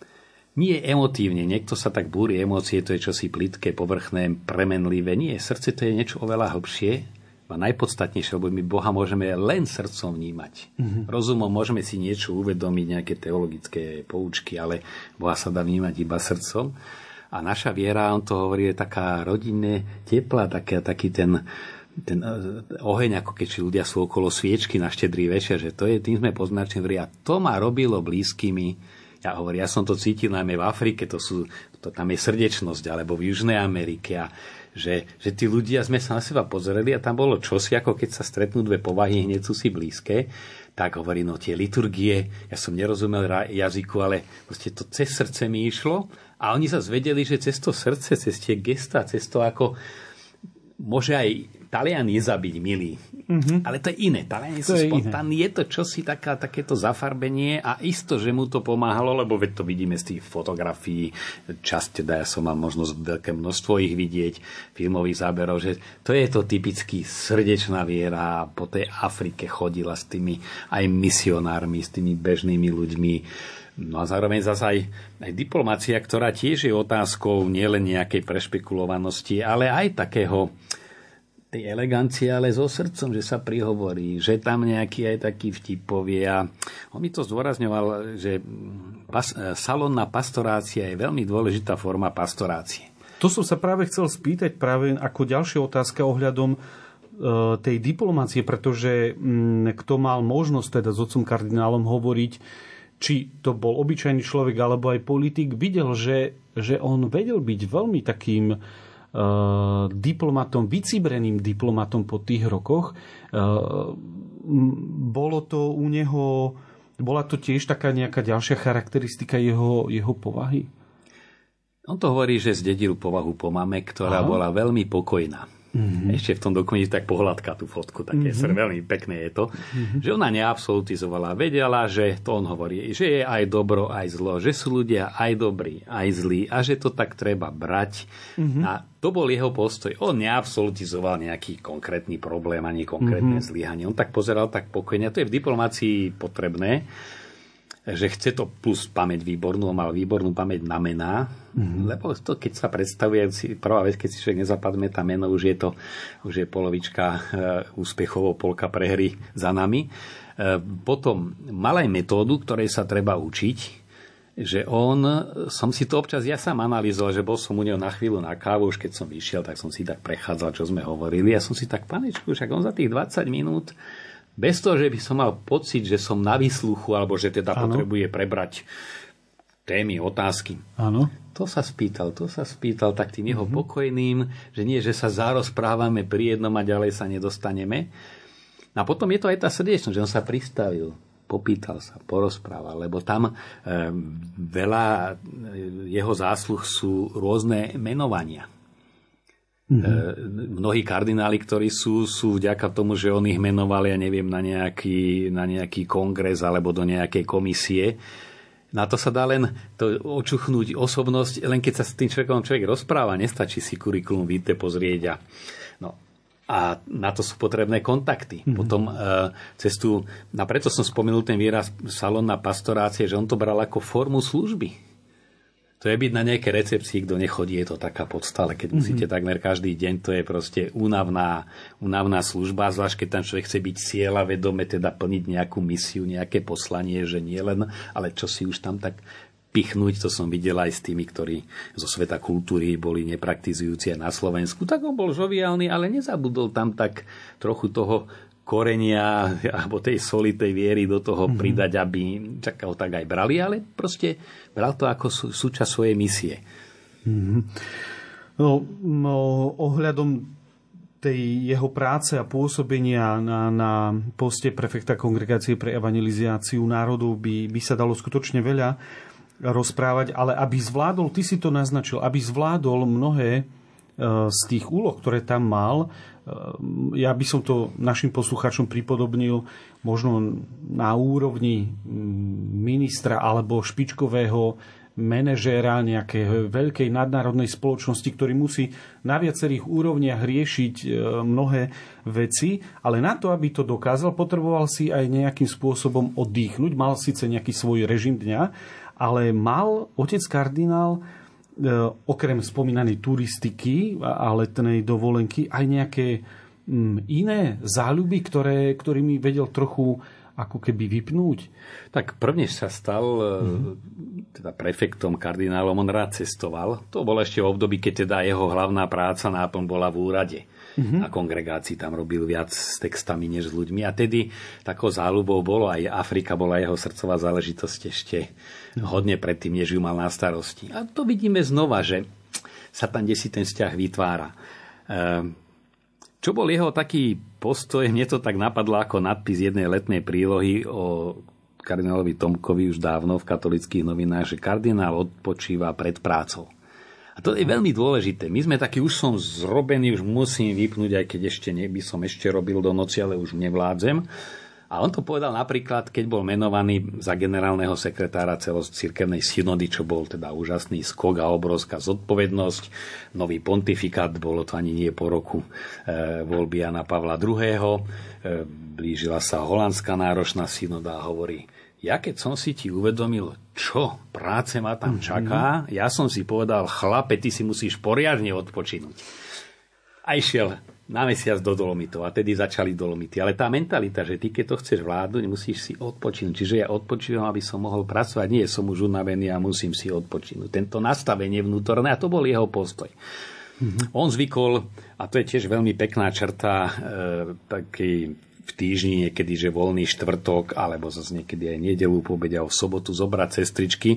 nie emotívne, niekto sa tak búri, emócie to je čosi plitké, povrchné, premenlivé. Nie, srdce to je niečo oveľa hlbšie a najpodstatnejšie, lebo my Boha môžeme len srdcom vnímať. Mm-hmm. Rozumom môžeme si niečo uvedomiť, nejaké teologické poučky, ale Boha sa dá vnímať iba srdcom. A naša viera, on to hovorí, je taká rodinne teplá, taký, taký ten, ten eh, oheň, ako keď ľudia sú okolo sviečky na štedrý večer, že to je, tým sme poznačení, a to ma robilo blízkymi ja hovorím, ja som to cítil najmä v Afrike, to sú, to, tam je srdečnosť, alebo v Južnej Amerike a že, že tí ľudia sme sa na seba pozreli a tam bolo čosi, ako keď sa stretnú dve povahy, hneď sú si blízke, tak hovorí, no tie liturgie, ja som nerozumel jazyku, ale proste to cez srdce mi išlo a oni sa zvedeli, že cez to srdce, cez tie gesta, cez to ako môže aj Talian je zabiť milý. Mm-hmm. Ale to je iné. Taliani sú spontánni. Je to čosi taká, takéto zafarbenie a isto, že mu to pomáhalo, lebo veď to vidíme z tých fotografií. Časť teda ja som mal možnosť veľké množstvo ich vidieť, filmových záberov, že to je to typický srdečná viera. Po tej Afrike chodila s tými aj misionármi, s tými bežnými ľuďmi. No a zároveň zase aj, aj diplomácia, ktorá tiež je otázkou nielen nejakej prešpekulovanosti, ale aj takého tej elegancie, ale so srdcom, že sa prihovorí, že tam nejaký aj taký vtipovie. A on mi to zdôrazňoval, že pas, salónna pastorácia je veľmi dôležitá forma pastorácie. To som sa práve chcel spýtať práve ako ďalšia otázka ohľadom tej diplomácie, pretože mm, kto mal možnosť teda s otcom kardinálom hovoriť, či to bol obyčajný človek alebo aj politik, videl, že, že on vedel byť veľmi takým diplomatom, vycibreným diplomatom po tých rokoch. Uh, bolo to u neho, bola to tiež taká nejaká ďalšia charakteristika jeho, jeho povahy? On to hovorí, že zdedil povahu po mame, ktorá Aha. bola veľmi pokojná. Mm-hmm. Ešte v tom dokumente tak pohľadka tú fotku, také mm-hmm. veľmi pekné je to, mm-hmm. že ona neabsolutizovala, vedela, že to on hovorí, že je aj dobro, aj zlo, že sú ľudia aj dobrí, aj zlí a že to tak treba brať. Mm-hmm. A to bol jeho postoj. On neabsolutizoval nejaký konkrétny problém ani konkrétne mm-hmm. zlyhanie. On tak pozeral tak pokojne. A to je v diplomácii potrebné že chce to plus pamäť výbornú, on mal výbornú pamäť na mená, mm-hmm. lebo to, keď sa predstavuje, prvá vec, keď si človek nezapadme tá meno, už je to, už je polovička e, úspechov, polka prehry za nami. E, potom mal aj metódu, ktorej sa treba učiť, že on, som si to občas ja sám analyzoval, že bol som u neho na chvíľu na kávu, už keď som vyšiel, tak som si tak prechádzal, čo sme hovorili. Ja som si tak, panečku, však on za tých 20 minút bez toho, že by som mal pocit, že som na výsluchu, alebo že teda ano. potrebuje prebrať témy, otázky. Áno. To sa spýtal, to sa spýtal tak tým jeho uh-huh. pokojným, že nie, že sa zarozprávame pri jednom a ďalej sa nedostaneme. A potom je to aj tá srdečnosť, že on sa pristavil, popýtal sa, porozprával, lebo tam e, veľa eh, jeho zásluh sú rôzne menovania. Mm-hmm. Mnohí kardináli, ktorí sú, sú vďaka tomu, že on ich menoval, ja neviem, na nejaký, na nejaký kongres alebo do nejakej komisie. Na to sa dá len to očuchnúť osobnosť, len keď sa s tým človekom človek rozpráva, nestačí si kurikulum vitae pozrieť a, no, a na to sú potrebné kontakty. Mm-hmm. Potom e, cestu, a preto som spomenul ten výraz salónna pastorácie, že on to bral ako formu služby to je byť na nejaké recepcii, kto nechodí, je to taká podsta, ale keď mm-hmm. musíte takmer každý deň, to je proste únavná, únavná služba, zvlášť keď tam človek chce byť cieľa vedome, teda plniť nejakú misiu, nejaké poslanie, že nie len, ale čo si už tam tak pichnúť, to som videl aj s tými, ktorí zo sveta kultúry boli nepraktizujúci na Slovensku, tak on bol žoviálny, ale nezabudol tam tak trochu toho korenia alebo tej soli, tej viery do toho mm-hmm. pridať, aby čakal tak aj brali, ale proste bral to ako sú, súčasť svojej misie. Mm-hmm. No, no, ohľadom tej jeho práce a pôsobenia na, na poste prefekta kongregácie pre evangelizáciu národov by, by sa dalo skutočne veľa rozprávať, ale aby zvládol, ty si to naznačil, aby zvládol mnohé e, z tých úloh, ktoré tam mal, ja by som to našim poslucháčom pripodobnil možno na úrovni mm, ministra alebo špičkového manažéra nejakej veľkej nadnárodnej spoločnosti, ktorý musí na viacerých úrovniach riešiť e, mnohé veci, ale na to, aby to dokázal, potreboval si aj nejakým spôsobom oddychnúť. Mal síce nejaký svoj režim dňa, ale mal otec kardinál okrem spomínanej turistiky a letnej dovolenky aj nejaké mm, iné záľuby, ktoré, ktorými vedel trochu ako keby vypnúť? Tak prvne sa stal mm-hmm. teda prefektom, kardinálom, on rád cestoval. To bolo ešte v období, keď teda jeho hlavná práca náplň bola v úrade. Mm-hmm. Na kongregácii tam robil viac s textami než s ľuďmi. A tedy takou záľubou bolo aj Afrika, bola jeho srdcová záležitosť ešte hodne predtým, než ju mal na starosti. A to vidíme znova, že sa tam desi ten vzťah vytvára. Ehm, čo bol jeho taký postoj, mne to tak napadlo ako nadpis jednej letnej prílohy o kardinálovi Tomkovi už dávno v katolických novinách, že kardinál odpočíva pred prácou. To je veľmi dôležité. My sme takí, už som zrobený, už musím vypnúť, aj keď ešte nie, by som ešte robil do noci, ale už nevládzem. A on to povedal napríklad, keď bol menovaný za generálneho sekretára celocirkevnej synody, čo bol teda úžasný skok a obrovská zodpovednosť. Nový pontifikát, bolo to ani nie po roku e, voľby Jana Pavla II. E, blížila sa holandská náročná synoda a hovorí, ja keď som si ti uvedomil, čo práce ma tam mhm. čaká, mm-hmm. ja som si povedal, chlape, ty si musíš poriadne odpočinúť. A išiel na mesiac do Dolomitov a tedy začali Dolomity. Ale tá mentalita, že ty keď to chceš vládnuť, musíš si odpočinúť. Čiže ja odpočívam, aby som mohol pracovať. Nie som už unavený a musím si odpočinúť. Tento nastavenie vnútorné, a to bol jeho postoj. Mm-hmm. On zvykol, a to je tiež veľmi pekná črta, e, taký v týždni niekedy, že voľný štvrtok, alebo zase niekedy aj nedelu, po obede, v sobotu zobrať sestričky.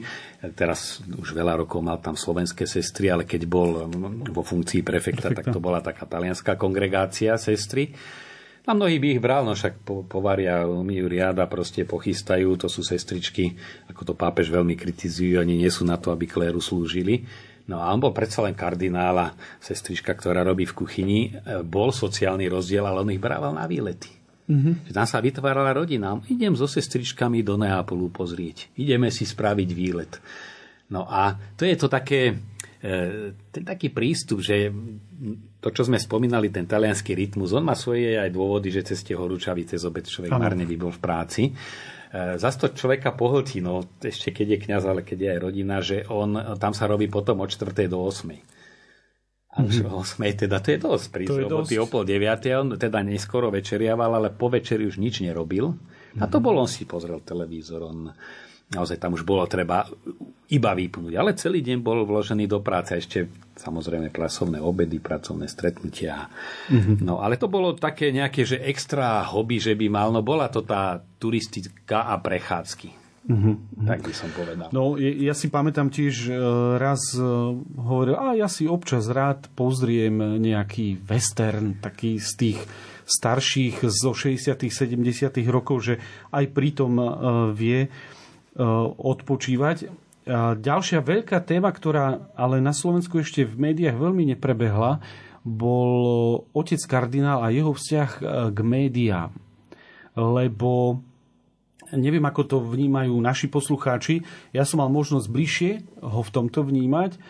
Teraz už veľa rokov mal tam slovenské sestry, ale keď bol vo funkcii prefekta, Perfekta. tak to bola taká talianská kongregácia sestry. A mnohí by ich bral, no však povaria, umýjú riada, proste pochystajú, to sú sestričky, ako to pápež veľmi kritizujú, oni nie sú na to, aby kléru slúžili. No a on bol predsa len kardinála, sestrička, ktorá robí v kuchyni. Bol sociálny rozdiel, ale on ich brával na výlety. Mm-hmm. Tam sa vytvárala rodina. Idem so sestričkami do Neapolu pozrieť. Ideme si spraviť výlet. No a to je to také, e, ten taký prístup, že to, čo sme spomínali, ten talianský rytmus, on má svoje aj dôvody, že cez tie horúčavy, cez obec človek ano. marne by bol v práci. E, zas to človeka pohltí, no ešte keď je kňaz, ale keď je aj rodina, že on, tam sa robí potom od 4. do 8. A už o teda, to je dosť prísť, je dosť. o pol deviate, on teda neskoro večeriaval, ale po večeri už nič nerobil. A to bol, on si pozrel televízor, on naozaj tam už bolo treba iba vypnúť. Ale celý deň bol vložený do práce, ešte samozrejme pracovné obedy, pracovné stretnutia. Mm-hmm. No ale to bolo také nejaké, že extra hobby, že by mal, no bola to tá turistika a prechádzky. Uh-huh. Tak by som povedal. No, ja si pamätám tiež e, raz e, hovoril, a ja si občas rád pozriem nejaký western, taký z tých starších zo 60 70 rokov, že aj pritom e, vie odpočívať. A ďalšia veľká téma, ktorá ale na Slovensku ešte v médiách veľmi neprebehla, bol otec kardinál a jeho vzťah k médiám. Lebo Neviem, ako to vnímajú naši poslucháči. Ja som mal možnosť bližšie ho v tomto vnímať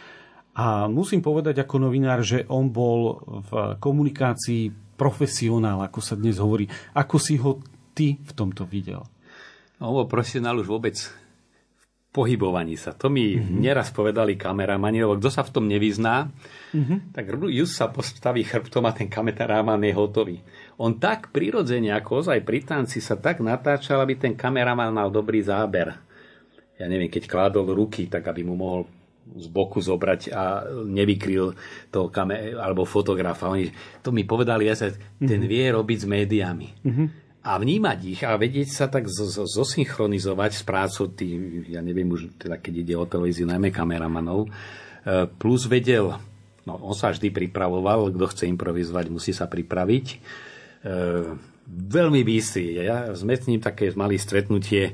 a musím povedať ako novinár, že on bol v komunikácii profesionál, ako sa dnes hovorí. Ako si ho ty v tomto videl? No, bol profesionál už vôbec v pohybovaní sa. To mi mm-hmm. neraz povedali kameramani, lebo kto sa v tom nevyzná, mm-hmm. tak just sa postaví chrbtom a ten kameraman je hotový on tak prirodzene, ako ozaj pri tanci sa tak natáčal, aby ten kameraman mal dobrý záber. Ja neviem, keď kládol ruky, tak aby mu mohol z boku zobrať a nevykryl toho kamer- alebo fotografa. Oni to mi povedali, ja sa, ten mhm. vie robiť s médiami. Mm-hmm. A vnímať ich a vedieť sa tak zosynchronizovať s prácou tých, ja neviem už, teda keď ide o televíziu, najmä kameramanov, e, plus vedel, no on sa vždy pripravoval, kto chce improvizovať, musí sa pripraviť veľmi bystrý. Ja sme s ním také mali stretnutie, e,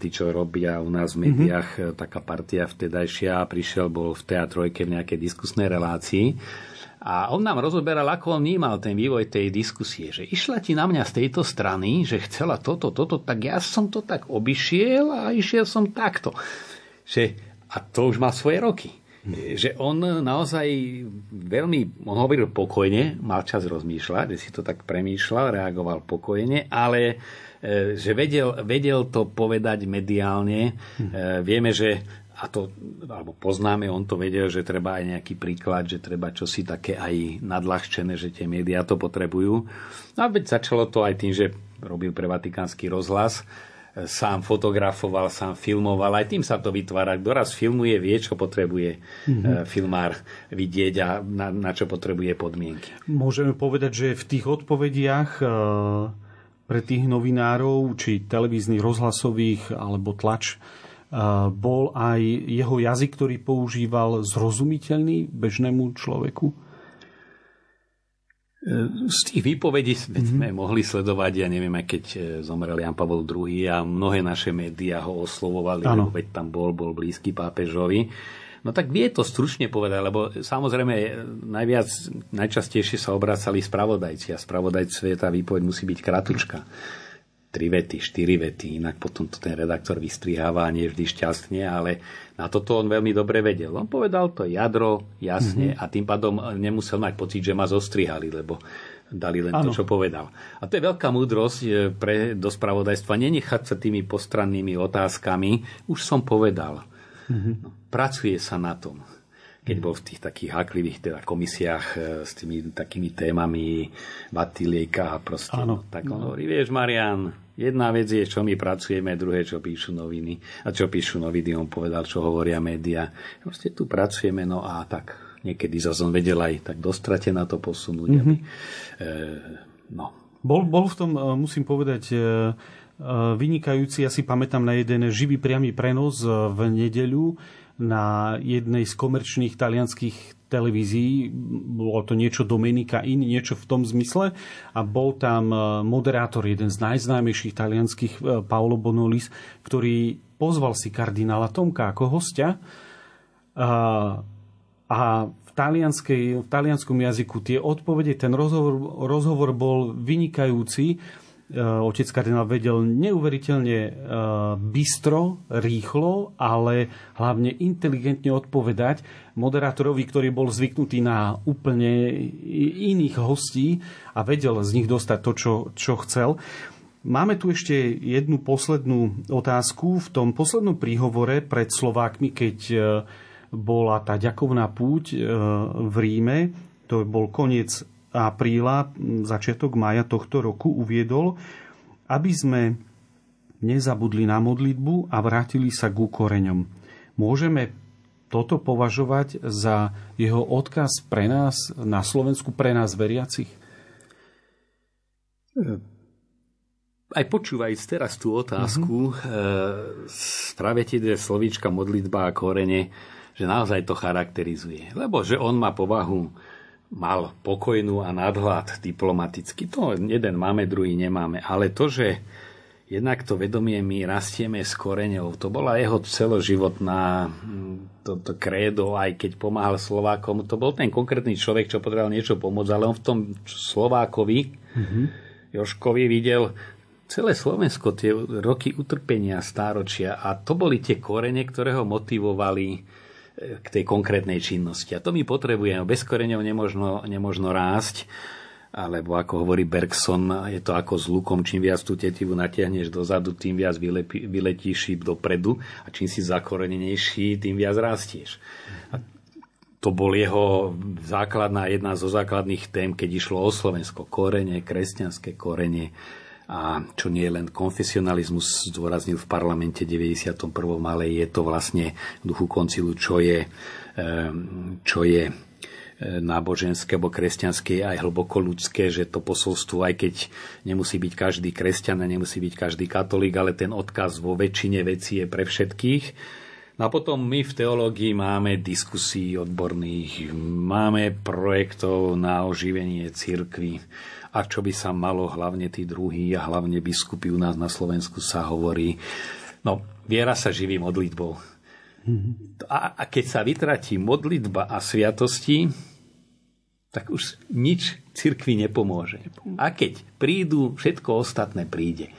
tí, čo robia u nás v médiách, mm-hmm. taká partia vtedajšia, prišiel, bol v teatrojke v nejakej diskusnej relácii a on nám rozoberal, ako on vnímal ten vývoj tej diskusie, že išla ti na mňa z tejto strany, že chcela toto, toto, tak ja som to tak obišiel a išiel som takto. Že, a to už má svoje roky že on naozaj veľmi, on hovoril pokojne, mal čas rozmýšľať, že si to tak premýšľal, reagoval pokojne, ale e, že vedel, vedel to povedať mediálne. Hm. Vieme, že a to, alebo poznáme, on to vedel, že treba aj nejaký príklad, že treba čosi také aj nadľahčené, že tie médiá to potrebujú. No a veď začalo to aj tým, že robil pre Vatikánsky rozhlas, sám fotografoval, sám filmoval. Aj tým sa to vytvára. Kto raz filmuje, vie, čo potrebuje mm-hmm. filmár vidieť a na, na čo potrebuje podmienky. Môžeme povedať, že v tých odpovediach e, pre tých novinárov, či televíznych, rozhlasových alebo tlač, e, bol aj jeho jazyk, ktorý používal zrozumiteľný bežnému človeku? Z tých výpovedí sme mm-hmm. mohli sledovať, ja neviem, aj keď e, zomrel Jan Pavel II a mnohé naše médiá ho oslovovali, ano. lebo veď tam bol, bol blízky pápežovi. No tak vie to stručne povedať, lebo samozrejme e, najviac, najčastejšie sa obracali spravodajci a spravodajci tá výpoveď musí byť kratučka tri vety, štyri vety, inak potom to ten redaktor vystriháva nie vždy šťastne, ale na toto on veľmi dobre vedel. On povedal to jadro, jasne mm-hmm. a tým pádom nemusel mať pocit, že ma zostrihali, lebo dali len ano. to, čo povedal. A to je veľká múdrosť e, pre do spravodajstva, nenechať sa tými postrannými otázkami. Už som povedal. Mm-hmm. No, pracuje sa na tom. keď bol v tých takých háklivých teda komisiách e, s tými takými témami Batilieka a proste. Áno. Tak on hovorí, vieš Marian, jedna vec je, čo my pracujeme, druhé, čo píšu noviny. A čo píšu noviny, on povedal, čo hovoria média. Proste tu pracujeme, no a tak niekedy za som vedel aj tak dostrate na to posunúť. Mm-hmm. Aby, e, no. Bol, bol v tom, e, musím povedať, e, vynikajúci, ja si pamätám na jeden živý priamy prenos v nedeľu, na jednej z komerčných talianských televízií, bolo to niečo Dominika In, niečo v tom zmysle. A bol tam e, moderátor, jeden z najznámejších talianských, e, Paolo Bonolis, ktorý pozval si kardinála Tomka ako hostia. A, a v, v talianskom jazyku tie odpovede, ten rozhovor, rozhovor bol vynikajúci. Otec kardinál vedel neuveriteľne bystro, rýchlo, ale hlavne inteligentne odpovedať moderátorovi, ktorý bol zvyknutý na úplne iných hostí a vedel z nich dostať to, čo, čo chcel. Máme tu ešte jednu poslednú otázku. V tom poslednom príhovore pred Slovákmi, keď eh, bola tá ďakovná púť v Ríme, to bol koniec apríla, začiatok maja tohto roku uviedol, aby sme nezabudli na modlitbu a vrátili sa ku koreňom. Môžeme toto považovať za jeho odkaz pre nás na Slovensku, pre nás veriacich? Aj počúvaj teraz tú otázku, uh-huh. práve tie dve slovíčka modlitba a korene, že naozaj to charakterizuje. Lebo že on má povahu mal pokojnú a nadhľad diplomaticky. To jeden máme, druhý nemáme. Ale to, že jednak to vedomie my rastieme s koreňou, to bola jeho celoživotná mm, to, to krédo, aj keď pomáhal Slovákom. To bol ten konkrétny človek, čo potreboval niečo pomôcť, ale on v tom Slovákovi, mm-hmm. Joškovi videl celé Slovensko, tie roky utrpenia, stáročia a to boli tie korene, ktoré ho motivovali k tej konkrétnej činnosti. A to my potrebujeme. Bez koreňov nemožno, nemožno rásť, alebo ako hovorí Bergson, je to ako s lukom, čím viac tú tetivu natiahneš dozadu, tým viac vyletíš dopredu a čím si zakorenenejší, tým viac rastieš. A to bol jeho základná, jedna zo základných tém, keď išlo o Slovensko. Korene, kresťanské korene, a čo nie je len konfesionalizmus, zdôraznil v parlamente 91. ale je to vlastne v duchu koncilu, čo je, čo je náboženské alebo kresťanské aj hlboko ľudské, že to posolstvo, aj keď nemusí byť každý kresťan a nemusí byť každý katolík, ale ten odkaz vo väčšine vecí je pre všetkých. No a potom my v teológii máme diskusí odborných, máme projektov na oživenie cirkvy a čo by sa malo, hlavne tí druhí a hlavne biskupy u nás na Slovensku sa hovorí. No, viera sa živí modlitbou. A, a keď sa vytratí modlitba a sviatosti, tak už nič cirkvi nepomôže. A keď prídu, všetko ostatné príde.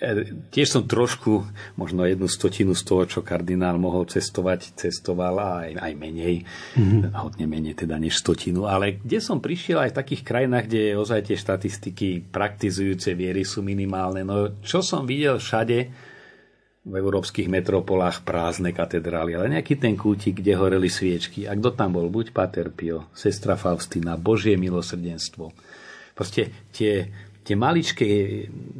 E, tiež som trošku, možno jednu stotinu z toho, čo kardinál mohol cestovať, cestoval aj, aj menej, mm-hmm. hodne menej teda než stotinu, ale kde som prišiel aj v takých krajinách, kde ozaj tie štatistiky praktizujúce viery sú minimálne. No čo som videl všade, v európskych metropolách prázdne katedrály, ale nejaký ten kútik, kde horeli sviečky. A kto tam bol? Buď Pater Pio, sestra Faustina, Božie milosrdenstvo. Proste tie tie maličké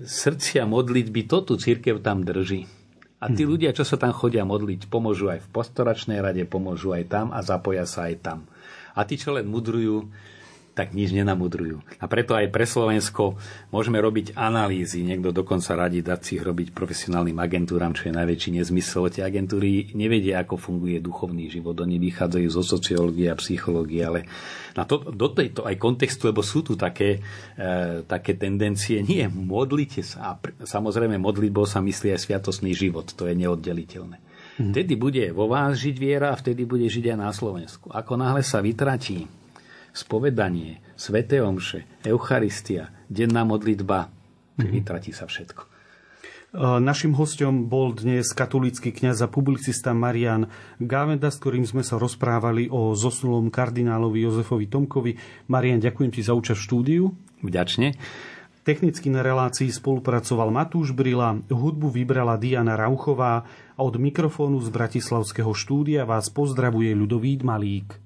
srdcia modlitby, to tu církev tam drží. A tí hmm. ľudia, čo sa tam chodia modliť, pomôžu aj v postoračnej rade, pomôžu aj tam a zapoja sa aj tam. A tí, čo len mudrujú, tak nič nenamudrujú. A preto aj pre Slovensko môžeme robiť analýzy. Niekto dokonca radí dať si ich robiť profesionálnym agentúram, čo je najväčší nezmysel. Tie agentúry nevedia, ako funguje duchovný život. Oni vychádzajú zo sociológie a psychológie, ale na to, do tejto aj kontextu, lebo sú tu také, e, také tendencie. Nie, modlite sa. A samozrejme, modlitbou sa myslí aj sviatosný život. To je neoddeliteľné. Mhm. Vtedy bude vo vás žiť viera a vtedy bude žiť aj na Slovensku. Ako náhle sa vytratí spovedanie, sveté omše, Eucharistia, denná modlitba, mm-hmm. vytratí sa všetko. Našim hostom bol dnes katolícky kňaz a publicista Marian Gávenda, s ktorým sme sa rozprávali o zosnulom kardinálovi Jozefovi Tomkovi. Marian, ďakujem ti za účasť v štúdiu. Vďačne. Technicky na relácii spolupracoval Matúš Brila, hudbu vybrala Diana Rauchová a od mikrofónu z Bratislavského štúdia vás pozdravuje Ľudovít Malík.